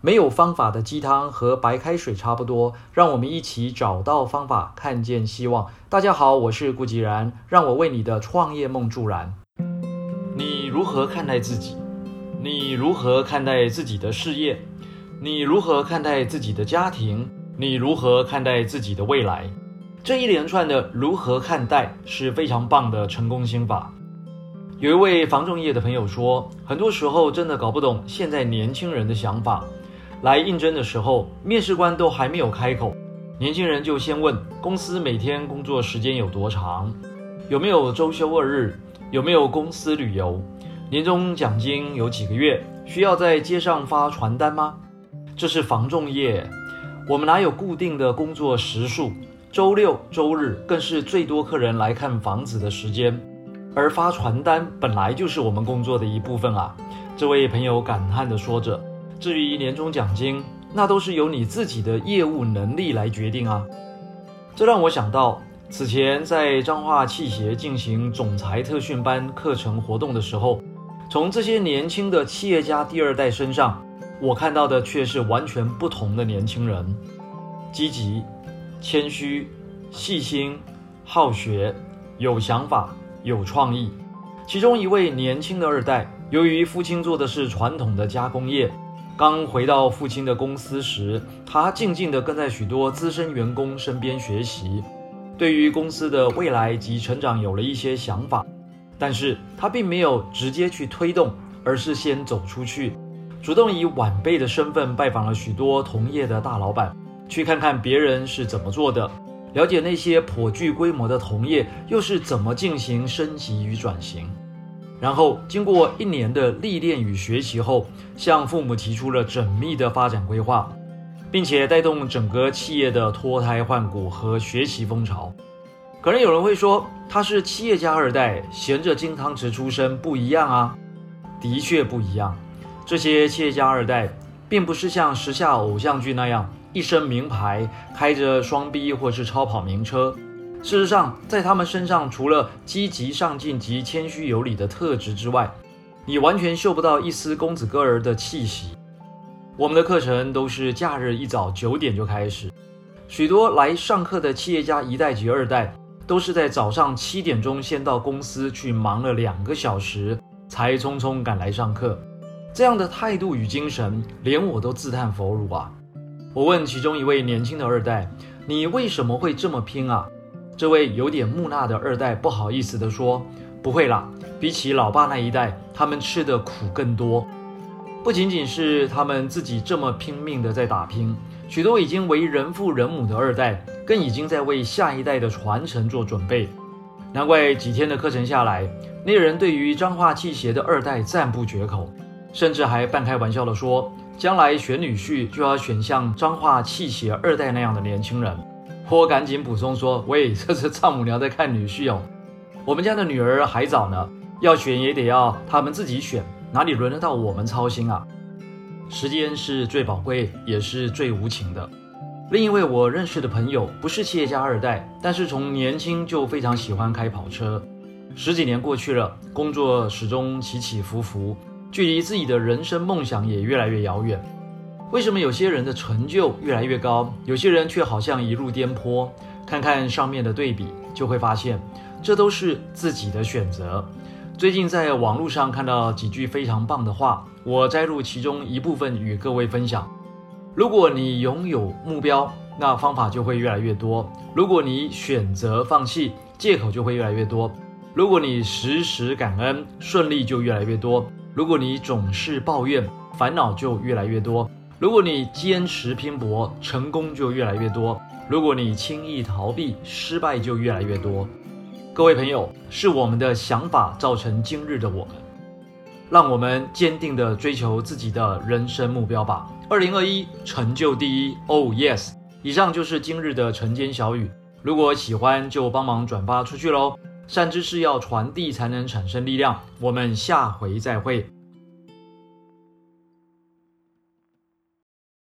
没有方法的鸡汤和白开水差不多，让我们一起找到方法，看见希望。大家好，我是顾吉然，让我为你的创业梦助燃。你如何看待自己？你如何看待自己的事业？你如何看待自己的家庭？你如何看待自己的未来？这一连串的如何看待是非常棒的成功心法。有一位房仲业的朋友说，很多时候真的搞不懂现在年轻人的想法。来应征的时候，面试官都还没有开口，年轻人就先问公司每天工作时间有多长，有没有周休二日，有没有公司旅游，年终奖金有几个月，需要在街上发传单吗？这是房仲业，我们哪有固定的工作时数？周六周日更是最多客人来看房子的时间，而发传单本来就是我们工作的一部分啊！这位朋友感叹地说着。至于年终奖金，那都是由你自己的业务能力来决定啊。这让我想到，此前在彰化汽协进行总裁特训班课程活动的时候，从这些年轻的企业家第二代身上，我看到的却是完全不同的年轻人：积极、谦虚、细心、好学、有想法、有创意。其中一位年轻的二代，由于父亲做的是传统的加工业。刚回到父亲的公司时，他静静地跟在许多资深员工身边学习，对于公司的未来及成长有了一些想法。但是他并没有直接去推动，而是先走出去，主动以晚辈的身份拜访了许多同业的大老板，去看看别人是怎么做的，了解那些颇具规模的同业又是怎么进行升级与转型。然后经过一年的历练与学习后，向父母提出了缜密的发展规划，并且带动整个企业的脱胎换骨和学习风潮。可能有人会说，他是企业家二代，衔着金汤匙出身，不一样啊。的确不一样，这些企业家二代，并不是像时下偶像剧那样一身名牌，开着双 B 或是超跑名车。事实上，在他们身上，除了积极上进及谦虚有礼的特质之外，你完全嗅不到一丝公子哥儿的气息。我们的课程都是假日一早九点就开始，许多来上课的企业家一代及二代，都是在早上七点钟先到公司去忙了两个小时，才匆匆赶来上课。这样的态度与精神，连我都自叹弗如啊！我问其中一位年轻的二代：“你为什么会这么拼啊？”这位有点木讷的二代不好意思地说：“不会啦，比起老爸那一代，他们吃的苦更多。不仅仅是他们自己这么拼命的在打拼，许多已经为人父人母的二代，更已经在为下一代的传承做准备。难怪几天的课程下来，那人对于彰化气协的二代赞不绝口，甚至还半开玩笑地说：将来选女婿就要选像彰化气协二代那样的年轻人。”我赶紧补充说：“喂，这是丈母娘在看女婿哦，我们家的女儿还早呢，要选也得要他们自己选，哪里轮得到我们操心啊？时间是最宝贵，也是最无情的。”另一位我认识的朋友不是企业家二代，但是从年轻就非常喜欢开跑车，十几年过去了，工作始终起起伏伏，距离自己的人生梦想也越来越遥远。为什么有些人的成就越来越高，有些人却好像一路颠簸？看看上面的对比，就会发现，这都是自己的选择。最近在网络上看到几句非常棒的话，我摘录其中一部分与各位分享。如果你拥有目标，那方法就会越来越多；如果你选择放弃，借口就会越来越多；如果你时时感恩，顺利就越来越多；如果你总是抱怨，烦恼就越来越多。如果你坚持拼搏，成功就越来越多；如果你轻易逃避，失败就越来越多。各位朋友，是我们的想法造成今日的我们，让我们坚定地追求自己的人生目标吧。二零二一，成就第一，Oh yes！以上就是今日的晨间小语。如果喜欢，就帮忙转发出去喽。善知识要传递，才能产生力量。我们下回再会。